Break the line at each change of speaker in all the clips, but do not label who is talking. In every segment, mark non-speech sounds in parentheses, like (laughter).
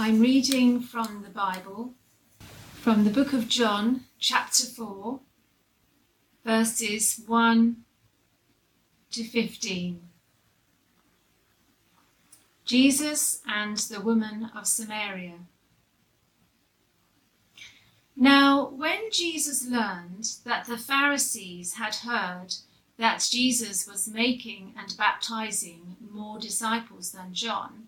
I'm reading from the Bible, from the book of John, chapter 4, verses 1 to 15. Jesus and the woman of Samaria. Now, when Jesus learned that the Pharisees had heard that Jesus was making and baptizing more disciples than John,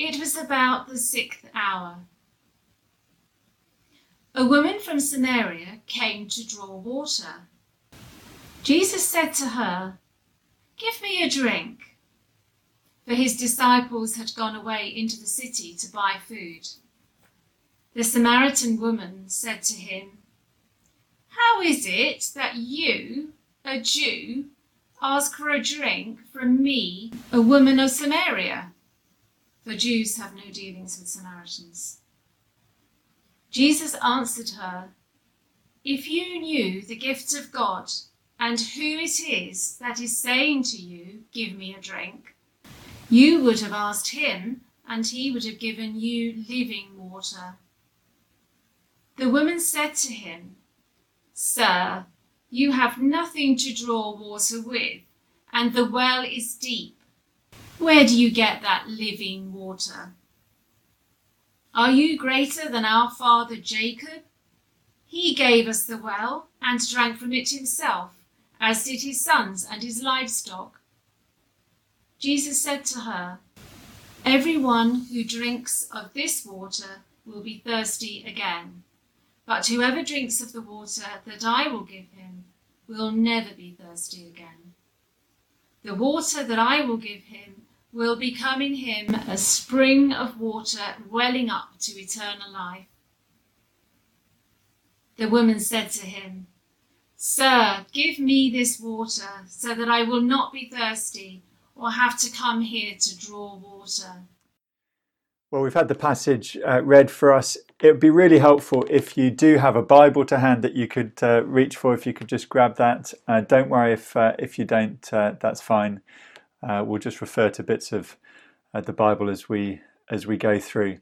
It was about the sixth hour. A woman from Samaria came to draw water. Jesus said to her, Give me a drink. For his disciples had gone away into the city to buy food. The Samaritan woman said to him, How is it that you, a Jew, ask for a drink from me, a woman of Samaria? For Jews have no dealings with Samaritans. Jesus answered her, If you knew the gift of God and who it is that is saying to you, Give me a drink, you would have asked him, and he would have given you living water. The woman said to him, Sir, you have nothing to draw water with, and the well is deep. Where do you get that living water? Are you greater than our father Jacob? He gave us the well and drank from it himself, as did his sons and his livestock. Jesus said to her, Everyone who drinks of this water will be thirsty again, but whoever drinks of the water that I will give him will never be thirsty again. The water that I will give him will become in him a spring of water welling up to eternal life. The woman said to him, Sir, give me this water so that I will not be thirsty or have to come here to draw water.
Well, we've had the passage uh, read for us. It would be really helpful if you do have a Bible to hand that you could uh, reach for, if you could just grab that. Uh, don't worry if, uh, if you don't, uh, that's fine. Uh, we'll just refer to bits of uh, the Bible as we as we go through.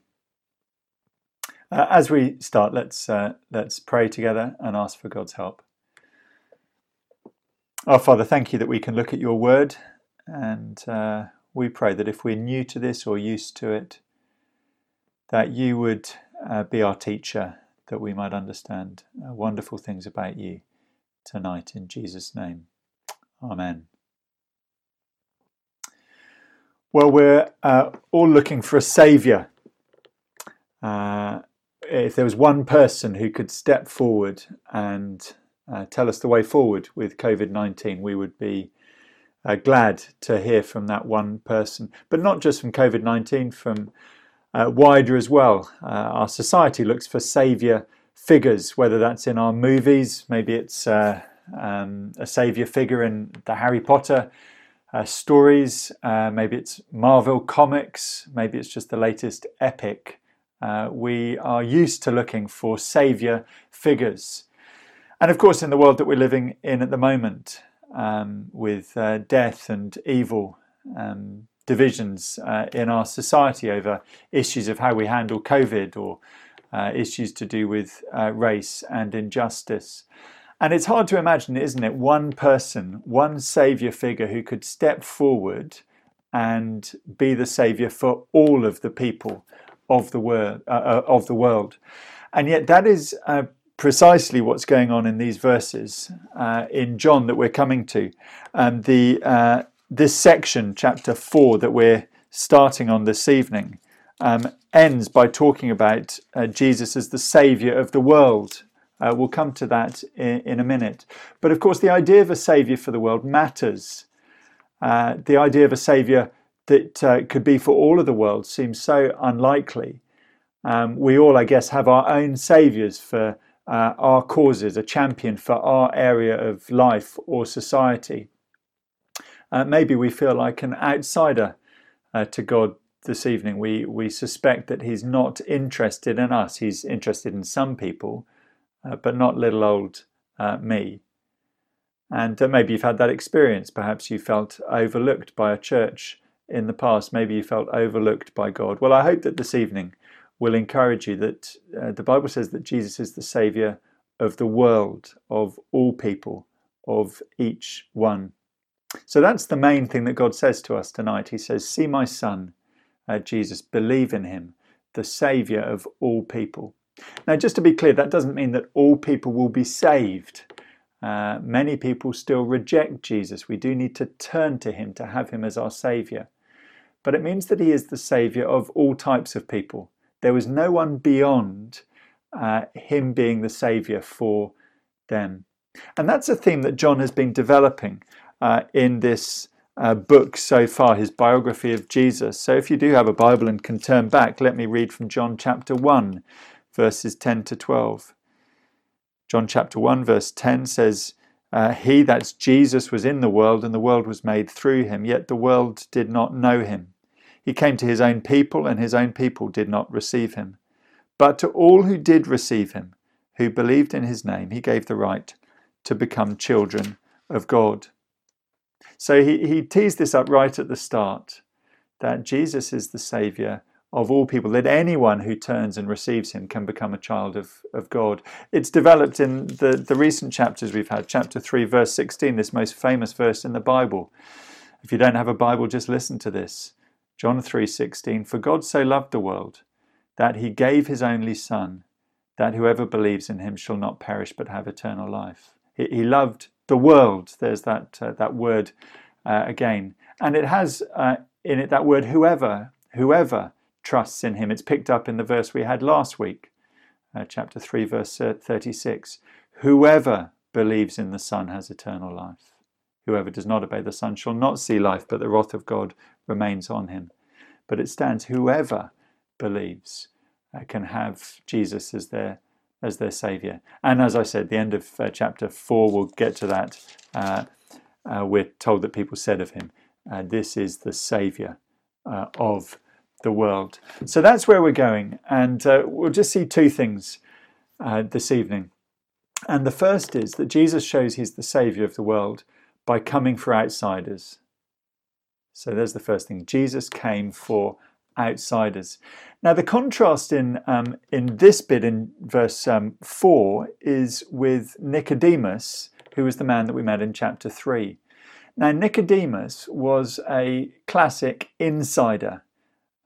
Uh, as we start, let's uh, let's pray together and ask for God's help. Our Father, thank you that we can look at Your Word, and uh, we pray that if we're new to this or used to it, that You would uh, be our teacher, that we might understand wonderful things about You tonight. In Jesus' name, Amen. Well, we're uh, all looking for a saviour. Uh, if there was one person who could step forward and uh, tell us the way forward with COVID 19, we would be uh, glad to hear from that one person. But not just from COVID 19, from uh, wider as well. Uh, our society looks for saviour figures, whether that's in our movies, maybe it's um, a saviour figure in the Harry Potter uh, stories. Uh, maybe it's Marvel comics. Maybe it's just the latest epic. Uh, we are used to looking for saviour figures. And of course, in the world that we're living in at the moment, um, with uh, death and evil, um, divisions uh, in our society over issues of how we handle COVID or uh, issues to do with race and injustice. And it's hard to imagine, isn't it? One person, one saviour figure who could step forward and be the saviour for all of the people of the, word, uh, uh, of the world. And yet, that is uh, precisely what's going on in these verses uh, in John that we're coming to. Um, the, uh, this section, chapter 4, that we're starting on this evening, um, ends by talking about uh, Jesus as the saviour of the world. Uh, we'll come to that in, in, a minute. But of course, the idea of a saviour for the world matters. Uh, the idea of a saviour that uh, could be for all of the world seems so unlikely. Um, we all, I guess, have our own saviours for uh, our causes, a champion for our area of life or society. Uh, maybe we feel like an outsider uh, to God this evening. We, we suspect that He's not interested in us, He's interested in some people, uh, but not little old uh, me. And uh, maybe you've had that experience. Perhaps you felt overlooked by a church in the past. Maybe you felt overlooked by God. Well, I hope that this evening will encourage you that uh, the Bible says that Jesus is the Saviour of the world, of all people, of each one. So that's the main thing that God says to us tonight. He says, See my Son, uh, Jesus, believe in him, the Saviour of all people. Now, just to be clear, that doesn't mean that all people will be saved. Uh, many people still reject Jesus. We do need to turn to him to have him as our Saviour. But it means that he is the Saviour of all types of people. There was no one beyond uh, him being the Saviour for them. And that's a theme that John has been developing uh, in this uh, book so far, his biography of Jesus. So if you do have a Bible and can turn back, let me read from John chapter 1, verses 10 to 12. John chapter 1, verse 10 says, uh, He, that's Jesus, was in the world, and the world was made through him, yet the world did not know him. He came to his own people, and his own people did not receive him. But to all who did receive him, who believed in his name, he gave the right to become children of God. So he, he teased this up right at the start that Jesus is the Saviour of all people, that anyone who turns and receives him can become a child of, of God. It's developed in the, the recent chapters we've had, chapter 3, verse 16, this most famous verse in the Bible. If you don't have a Bible, just listen to this. John 3:16 For God so loved the world that he gave his only son that whoever believes in him shall not perish but have eternal life. He, he loved the world. There's that uh, that word uh, again, and it has uh, in it that word whoever whoever trusts in him. It's picked up in the verse we had last week, uh, chapter 3, verse uh, 36. Whoever believes in the Son has eternal life. Whoever does not obey the Son shall not see life, but the wrath of God remains on him. But it stands whoever believes uh, can have Jesus as their as their savior. And as I said, the end of uh, chapter four, we'll get to that. Uh, uh we're told that people said of him, uh, "This is the savior of the world. So that's where we're going. And uh, we'll just see two things uh, this evening. And the first is that Jesus shows he's the Saviour of the world by coming for outsiders. So there's the first thing. Jesus came for outsiders. Now, the contrast in, um, in this bit in verse um, 4 is with Nicodemus, who was the man that we met in chapter 3. Now, Nicodemus was a classic insider.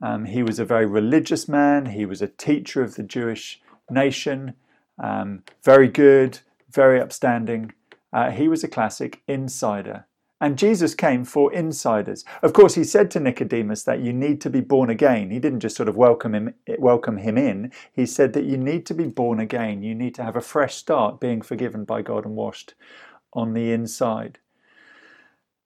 Um, he was a very religious man. He was a teacher of the Jewish nation. Um, very good, very upstanding. Uh, he was a classic insider. And Jesus came for insiders. Of course, he said to Nicodemus that you need to be born again. He didn't just sort of welcome him, welcome him in. He said that you need to be born again. You need to have a fresh start, being forgiven by God and washed on the inside.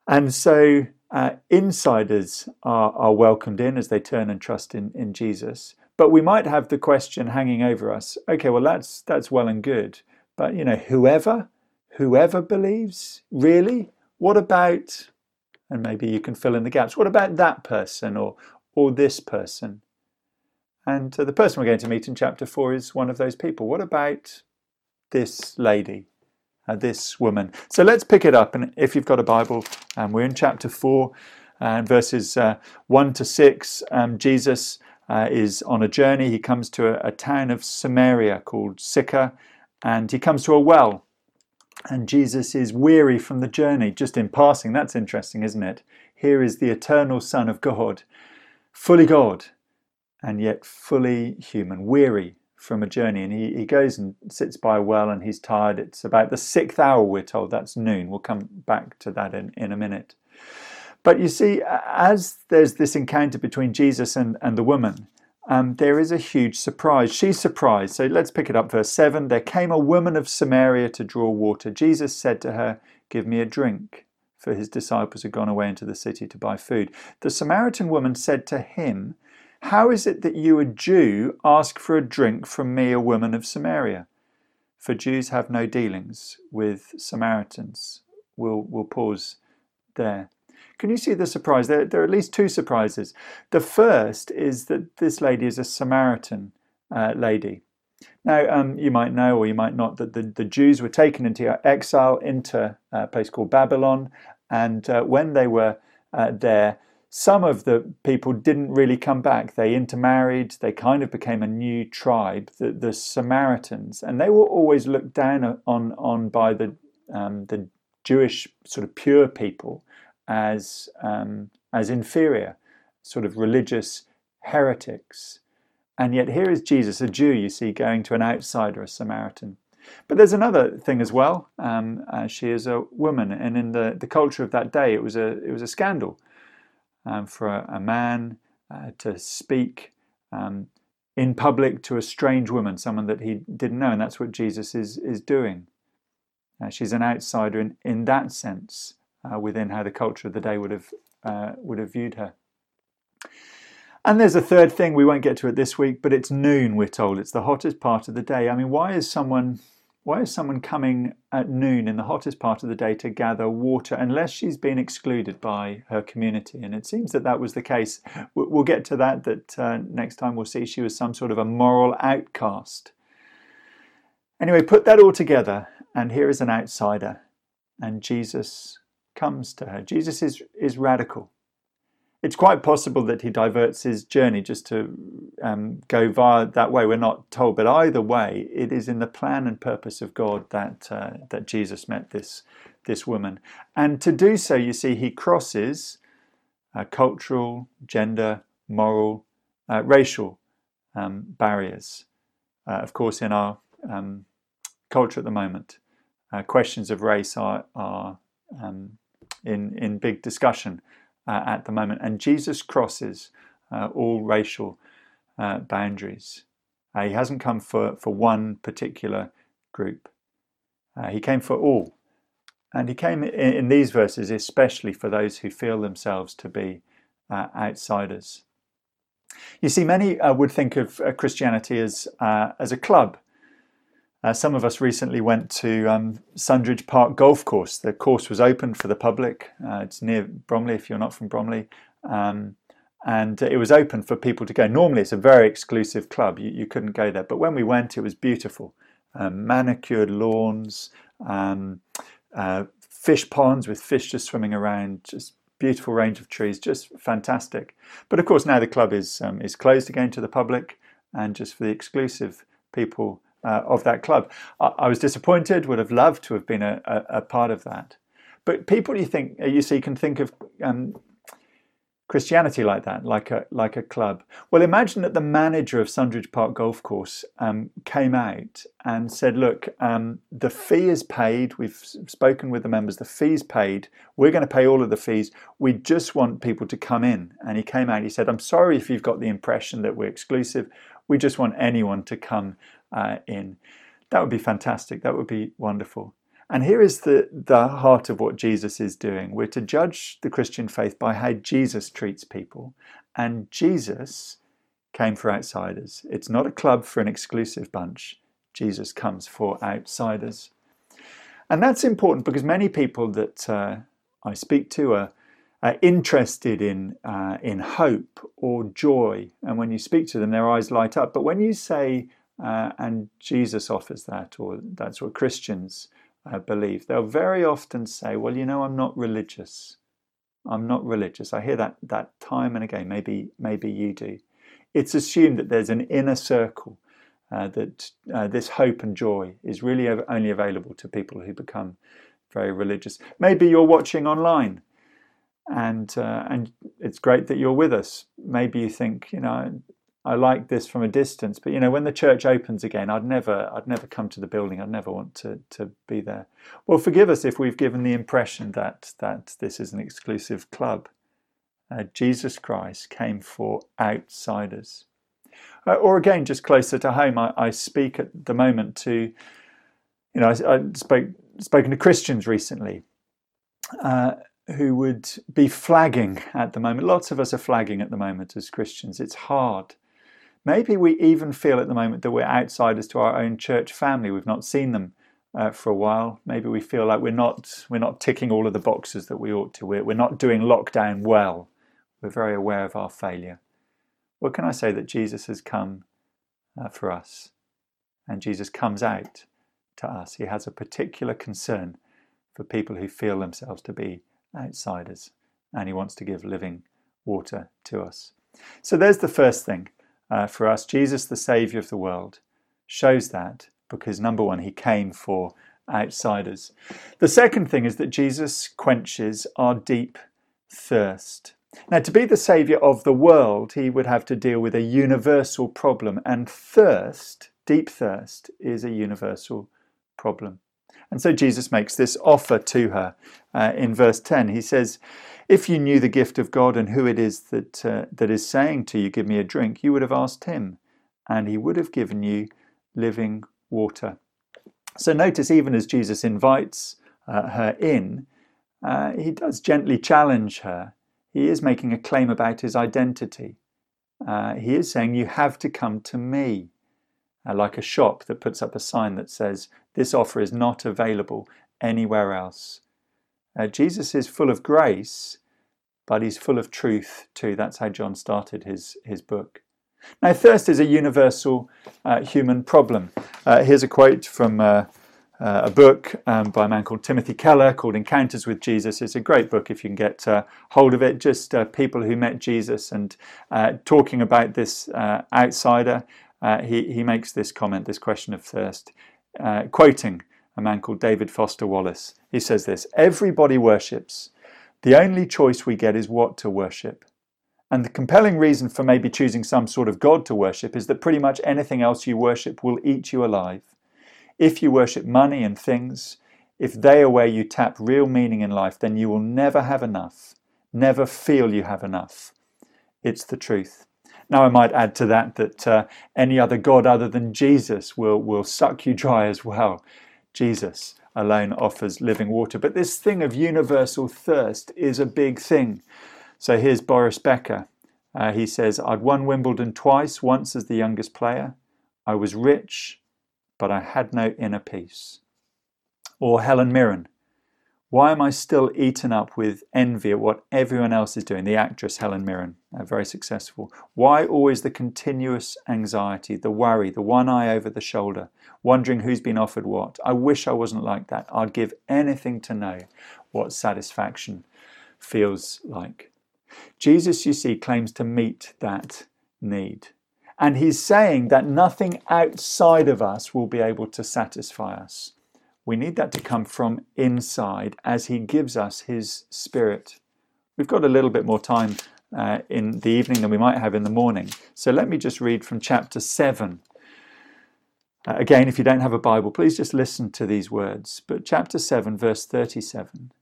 And so uh, insiders are, are welcomed in as they turn and trust in, in Jesus. But we might have the question hanging over us okay, well, that's, that's well and good. But, you know, whoever, whoever believes, really? What about, and maybe you can fill in the gaps, what about that person or, or this person? And uh, the person we're going to meet in chapter 4 is one of those people. What about this lady? Uh, this woman. So let's pick it up. And if you've got a Bible, um, we're in chapter 4 and verses uh, 1 to 6. Um, Jesus uh, is on a journey. He comes to a, a, town of Samaria called Sychar and he comes to a well. And Jesus is weary from the journey, just in passing. That's interesting, isn't it? Here is the eternal Son of God, fully God and yet fully human, weary from a journey and he, he goes and sits by a well and he's tired. It's about the sixth hour, we're told. That's noon. We'll come back to that in, in a minute. But you see, as there's this encounter between Jesus and, and the woman, um, there is a huge surprise. She's surprised. So let's pick it up, verse 7. There came a woman of Samaria to draw water. Jesus said to her, Give me a drink, for his disciples had gone away into the city to buy food. The Samaritan woman said to him, How is it that you, a Jew, ask for a drink from me, a woman of Samaria? For Jews have no dealings with Samaritans. We'll, we'll pause there. Can you see the surprise? There, there are at least two surprises. The first is that this lady is a Samaritan uh, lady. Now, um, you might know or you might not that the, the Jews were taken into exile into a place called Babylon, and uh, when they were uh, there, some of the people didn't really come back. They intermarried, they kind of became a new tribe, the, the Samaritans, and they were always looked down on, on by the, um, the Jewish sort of pure people as, um, as inferior, sort of religious heretics. And yet, here is Jesus, a Jew, you see, going to an outsider, a Samaritan. But there's another thing as well. Um, uh, she is a woman, and in the, the culture of that day, it was a it was a scandal um, for a, a man uh, to speak um, in public to a strange woman, someone that he didn't know, and that's what Jesus is is doing. Uh, she's an outsider in, in that sense uh, within how the culture of the day would have uh, would have viewed her. And there's a third thing we won't get to it this week, but it's noon. We're told it's the hottest part of the day. I mean, why is someone why is someone coming at noon in the hottest part of the day to gather water unless she's been excluded by her community? And it seems that that was the case. We'll get to that. That uh, next time we'll see she was some sort of a moral outcast. Anyway, put that all together, and here is an outsider, and Jesus comes to her. Jesus is, is radical. It's quite possible that he diverts his journey just to um, go via that way. We're not told, but either way, it is in the plan and purpose of God that uh, that Jesus met this this woman, and to do so, you see, he crosses uh, cultural, gender, moral, uh, racial um, barriers. Uh, of course, in our um, culture at the moment, uh, questions of race are are um, in, in big discussion uh, at the moment. And Jesus crosses uh, all racial uh, boundaries. Uh, he hasn't come for, for one particular group, uh, he came for all. And he came in, in, these verses especially for those who feel themselves to be uh, outsiders. You see, many would think of Christianity as, as a club uh, some of us recently went to um, Sundridge Park Golf Course. The course was open for the public. Uh, it's near Bromley if you're not from Bromley. Um, and it was open for people to go. Normally, it's a very exclusive club. You, you couldn't go there. But when we went, it was beautiful. Um, manicured lawns, um, uh, fish ponds with fish just swimming around, just beautiful range of trees, just fantastic. But of course, now the club is, um, is closed again to the public and just for the exclusive people uh, of that club. I, I, was disappointed, would have loved to have been a, a, a, part of that. But people you think you see can think of um, Christianity like that, like a like a club. Well, imagine that the manager of Sundridge Park Golf Course um, came out and said, "Look, um, the fee is paid. We've spoken with the members. The fee's paid. We're going to pay all of the fees. We just want people to come in." And he came out. He said, "I'm sorry if you've got the impression that we're exclusive. We just want anyone to come uh, in. That would be fantastic. That would be wonderful. And here is the, the heart of what Jesus is doing. We're to judge the Christian faith by how Jesus treats people. And Jesus came for outsiders. It's not a club for an exclusive bunch. Jesus comes for outsiders. And that's important because many people that uh, I speak to are, are interested in, uh, in hope or joy. And when you speak to them, their eyes light up. But when you say uh, and Jesus offers that, or that's what Christians uh, believe. They'll very often say, "Well, you know, I'm not religious. I'm not religious." I hear that that time and again. Maybe maybe you do. It's assumed that there's an inner circle uh, that uh, this hope and joy is really only available to people who become very religious. Maybe you're watching online and uh, and it's great that you're with us. Maybe you think, you know, I like this from a distance, but you know, when the church opens again, I'd never, I'd never come to the building. I'd never want to to be there. Well, forgive us if we've given the impression that that this is an exclusive club. Uh, Jesus Christ came for outsiders. Uh, or again, just closer to home, I, I, speak at the moment to, you know, I, I spoke spoken to Christians recently, uh, who would be flagging at the moment. Lots of us are flagging at the moment as Christians. It's hard. Maybe we even feel at the moment that we're outsiders to our own church family. We've not seen them uh, for a while. Maybe we feel like we're not we're not ticking all of the boxes that we ought to. We're, we're not doing lockdown well. We're very aware of our failure. What can I say that Jesus has come uh, for us, and Jesus comes out to us. He has a particular concern for people who feel themselves to be outsiders, and he wants to give living water to us. So there's the first thing uh, for us. Jesus, the Saviour of the world, shows that because number one, he came for outsiders. The second thing is that Jesus quenches our deep thirst. Now, to be the Saviour of the world, he would have to deal with a universal problem, and thirst, deep thirst, is a universal problem. And so Jesus makes this offer to her uh, in verse 10. He says, If you knew the gift of God and who it is that, uh, that is saying to you, Give me a drink, you would have asked him, and he would have given you living water. So notice, even as Jesus invites uh, her in, uh, he does gently challenge her. He is making a claim about his identity. Uh, he is saying, You have to come to me. Uh, like a shop that puts up a sign that says, This offer is not available anywhere else. Jesus is full of grace, but he's full of truth too. That's how John started his, his book. Now, thirst is a universal uh, human problem. Uh, here's a quote from uh, uh, a book um, by a man called Timothy Keller called Encounters with Jesus. It's a great book if you can get uh, hold of it. Just people who met Jesus and talking about this outsider. he, he makes this comment, this question of thirst, quoting a man called David Foster Wallace. He says this Everybody worships. The only choice we get is what to worship. And the compelling reason for maybe choosing some sort of God to worship is that pretty much anything else you worship will eat you alive. If you worship money and things, if they are where you tap real meaning in life, then you will never have enough, never feel you have enough. It's the truth. Now, I might add to that that uh, any other God other than Jesus will, will suck you dry as well. Jesus alone offers living water. But this thing of universal thirst is a big thing. So here's Boris Becker. Uh, he says, I'd won Wimbledon twice, once as the youngest player. I was rich, but I had no inner peace. Or Helen Mirren. Why am I still eaten up with envy at what everyone else is doing? The actress Helen Mirren, very successful. Why always the continuous anxiety, the worry, the one eye over the shoulder, wondering who's been offered what? I wish I wasn't like that. I'd give anything to know what satisfaction feels like. Jesus, you see, claims to meet that need. And he's saying that nothing outside of us will be able to satisfy us. We need that to come from inside as he gives us his spirit. We've got a little bit more time uh, in the evening than we might have in the morning. So let me just read from chapter 7. Uh, again, if you don't have a Bible, please just listen to these words. But chapter 7, verse 37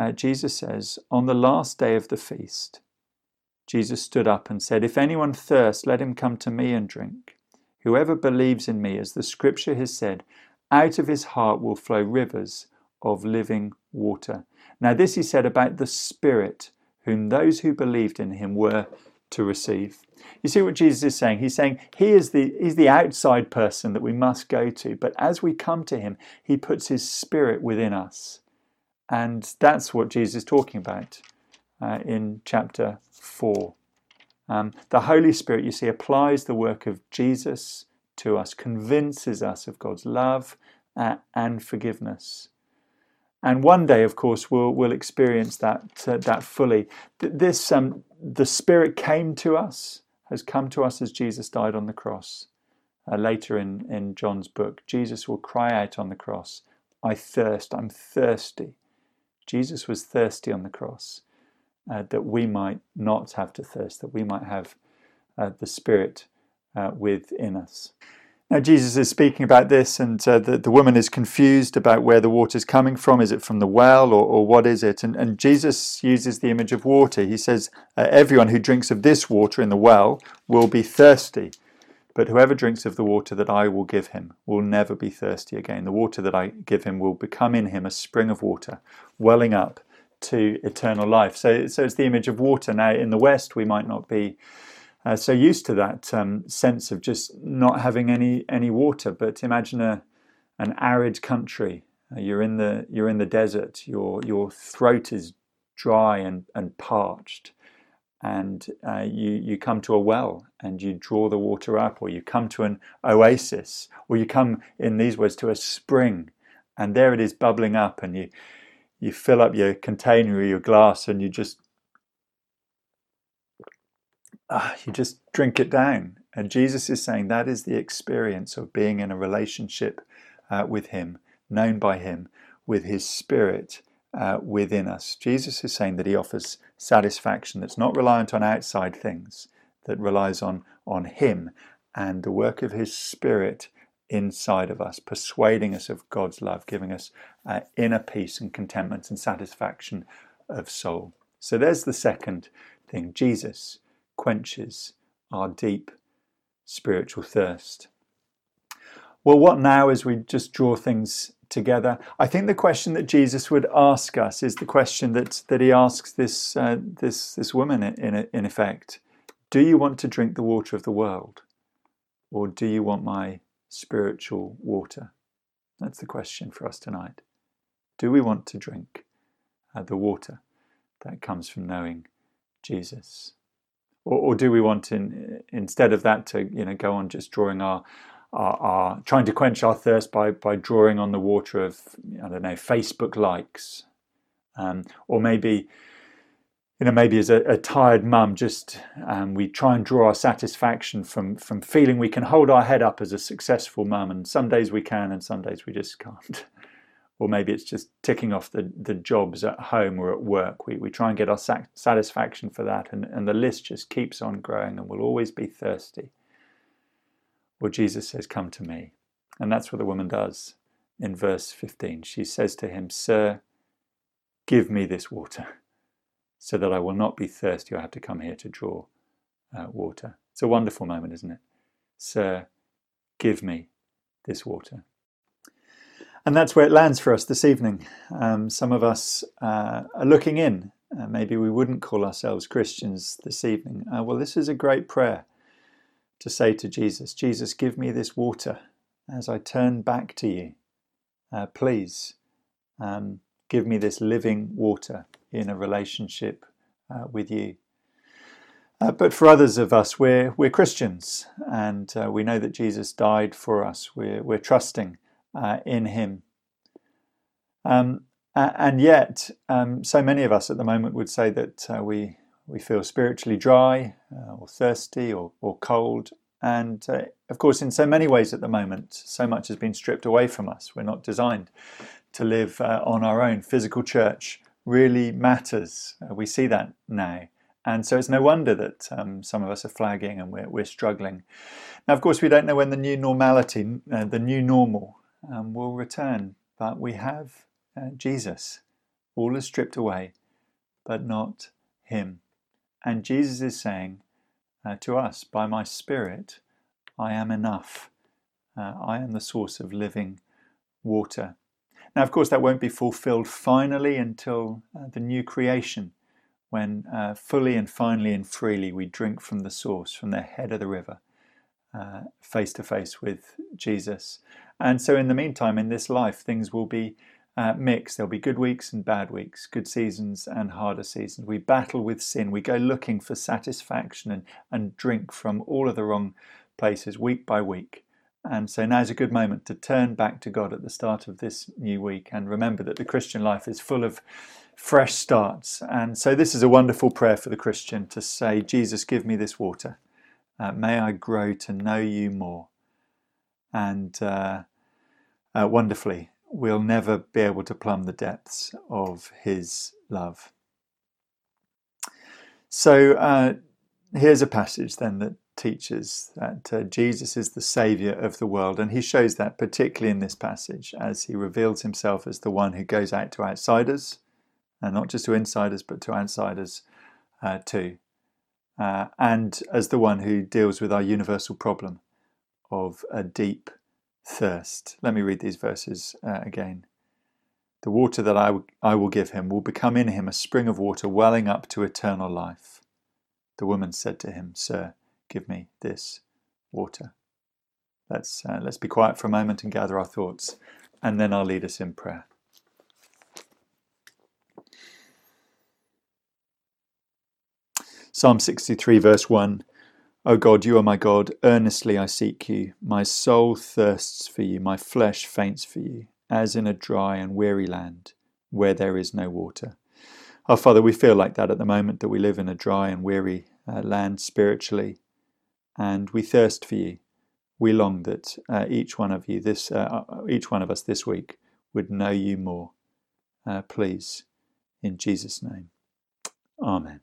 uh, Jesus says, On the last day of the feast, Jesus stood up and said, If anyone thirsts, let him come to me and drink. Whoever believes in me, as the scripture has said, out of his heart will flow rivers of living water. Now, this he said about the Spirit, whom those who believed in him were to receive. You see what Jesus is saying? He's saying he is the, he's the outside person that we must go to, but as we come to him, he puts his Spirit within us. And that's what Jesus is talking about uh, in chapter 4. Um, the Holy Spirit, you see, applies the work of Jesus to us, convinces us of God's love and forgiveness. And one day, of course, we'll, we'll experience that, uh, that fully. This, um, the Spirit came to us, has come to us as Jesus died on the cross. Uh, later in, in John's book, Jesus will cry out on the cross, I thirst, I'm thirsty. Jesus was thirsty on the cross uh, that we might not have to thirst, that we might have uh, the Spirit uh, within us. Now, Jesus is speaking about this, and uh, the, the woman is confused about where the water is coming from. Is it from the well, or, or what is it? And, and, Jesus uses the image of water. He says, uh, Everyone who drinks of this water in the well will be thirsty. But whoever drinks of the water that I will give him will never be thirsty again. The water that I give him will become in him a spring of water, welling up to eternal life. So, so it's the image of water. Now, in the West, we might not be uh, so used to that um, sense of just not having any any water. But imagine a an arid country. Uh, you're in the you're in the desert. Your your throat is dry and, and parched and uh, you, you come to a well and you draw the water up, or you come to an oasis, or you come, in these words, to a spring, and there it is bubbling up, and you, you fill up your container or your glass, and you just uh, you just drink it down. And Jesus is saying that is the experience of being in a relationship uh, with Him, known by Him, with His Spirit uh, within us. Jesus is saying that he offers satisfaction that's not reliant on outside things, that relies on, on him and the work of his spirit inside of us, persuading us of God's love, giving us uh, inner peace and contentment and satisfaction of soul. So there's the second thing Jesus quenches our deep spiritual thirst. Well, what now as we just draw things together. I think the question that Jesus would ask us is the question that, that he asks this, uh, this, this woman in, in effect Do you want to drink the water of the world? Or do you want my spiritual water? That's the question for us tonight. Do we want to drink uh, the water that comes from knowing Jesus? Or, or do we want, in, instead of that, to you know go on just drawing our are trying to quench our thirst by, by drawing on the water of, I don't know, Facebook likes. Um, or maybe, you know, maybe as a, a tired mum, just um, we try and draw our satisfaction from, from feeling we can hold our head up as a successful mum. And some days we can, and some days we just can't. (laughs) or maybe it's just ticking off the, the jobs at home or at work. We, we try and get our satisfaction for that, and, and the list just keeps on growing, and we'll always be thirsty. Well, Jesus says, Come to me. And that's what the woman does in verse 15. She says to him, Sir, give me this water (laughs) so that I will not be thirsty or have to come here to draw uh, water. It's a wonderful moment, isn't it? Sir, give me this water. And that's where it lands for us this evening. Um, some of us uh, are looking in. Uh, maybe we wouldn't call ourselves Christians this evening. Uh, well, this is a great prayer to say to Jesus, Jesus, give me this water as I turn back to you. Uh, please um, give me this living water in a relationship uh, with you. Uh, but for others of us, we're, we're Christians and uh, we know that Jesus died for us. We're, we're trusting uh, in Him. Um, and yet, um, so many of us at the moment would say that uh, we, we feel spiritually dry uh, or thirsty or, or cold. And uh, of course, in so many ways at the moment, so much has been stripped away from us. We're not designed to live uh, on our own. Physical church really matters. Uh, we see that now. And so it's no wonder that um, some of us are flagging and we're, we're, struggling. Now, of course, we don't know when the new normality, uh, the new normal, um, will return, but we have uh, Jesus. All is stripped away, but not Him. And Jesus is saying uh, to us, by my Spirit, I am enough. Uh, I am the source of living water. Now, of course, that won't be fulfilled finally until uh, the new creation, when uh, fully and finally and freely we drink from the source, from the head of the river, face to face with Jesus. And so, in the meantime, in this life, things will be uh, mix. There'll be good weeks and bad weeks, good seasons and harder seasons. We battle with sin. We go looking for satisfaction and, and drink from all of the wrong places week by week. And so now's a good moment to turn back to God at the start of this new week and remember that the Christian life is full of fresh starts. And so this is a wonderful prayer for the Christian to say, Jesus, give me this water. Uh, may I grow to know you more. And uh, uh, wonderfully, we'll never be able to plumb the depths of His love. So uh, here's a passage then that teaches that uh, Jesus is the Saviour of the world, and he shows that particularly in this passage as he reveals himself as the one who goes out to outsiders, and not just to insiders, but to outsiders uh, too, uh, and as the one who deals with our universal problem of a deep thirst. Let me read these verses uh, again. The water that I, w- I will give him will become in him a spring of water welling up to eternal life. The woman said to him, Sir, give me this water. Let's, uh, let's be quiet for a moment and gather our thoughts, and then I'll lead us in prayer. Psalm 63, verse 1 O God, you are my God. Earnestly I seek you. My soul thirsts for you. My flesh faints for you, as in a dry and weary land where there is no water. Our oh, Father, we feel like that at the moment that we live in a dry and weary uh, land spiritually, and we thirst for you. We long that uh, each one of you, this, uh, uh each one of us this week, would know you more. Uh, please, in Jesus' name, Amen.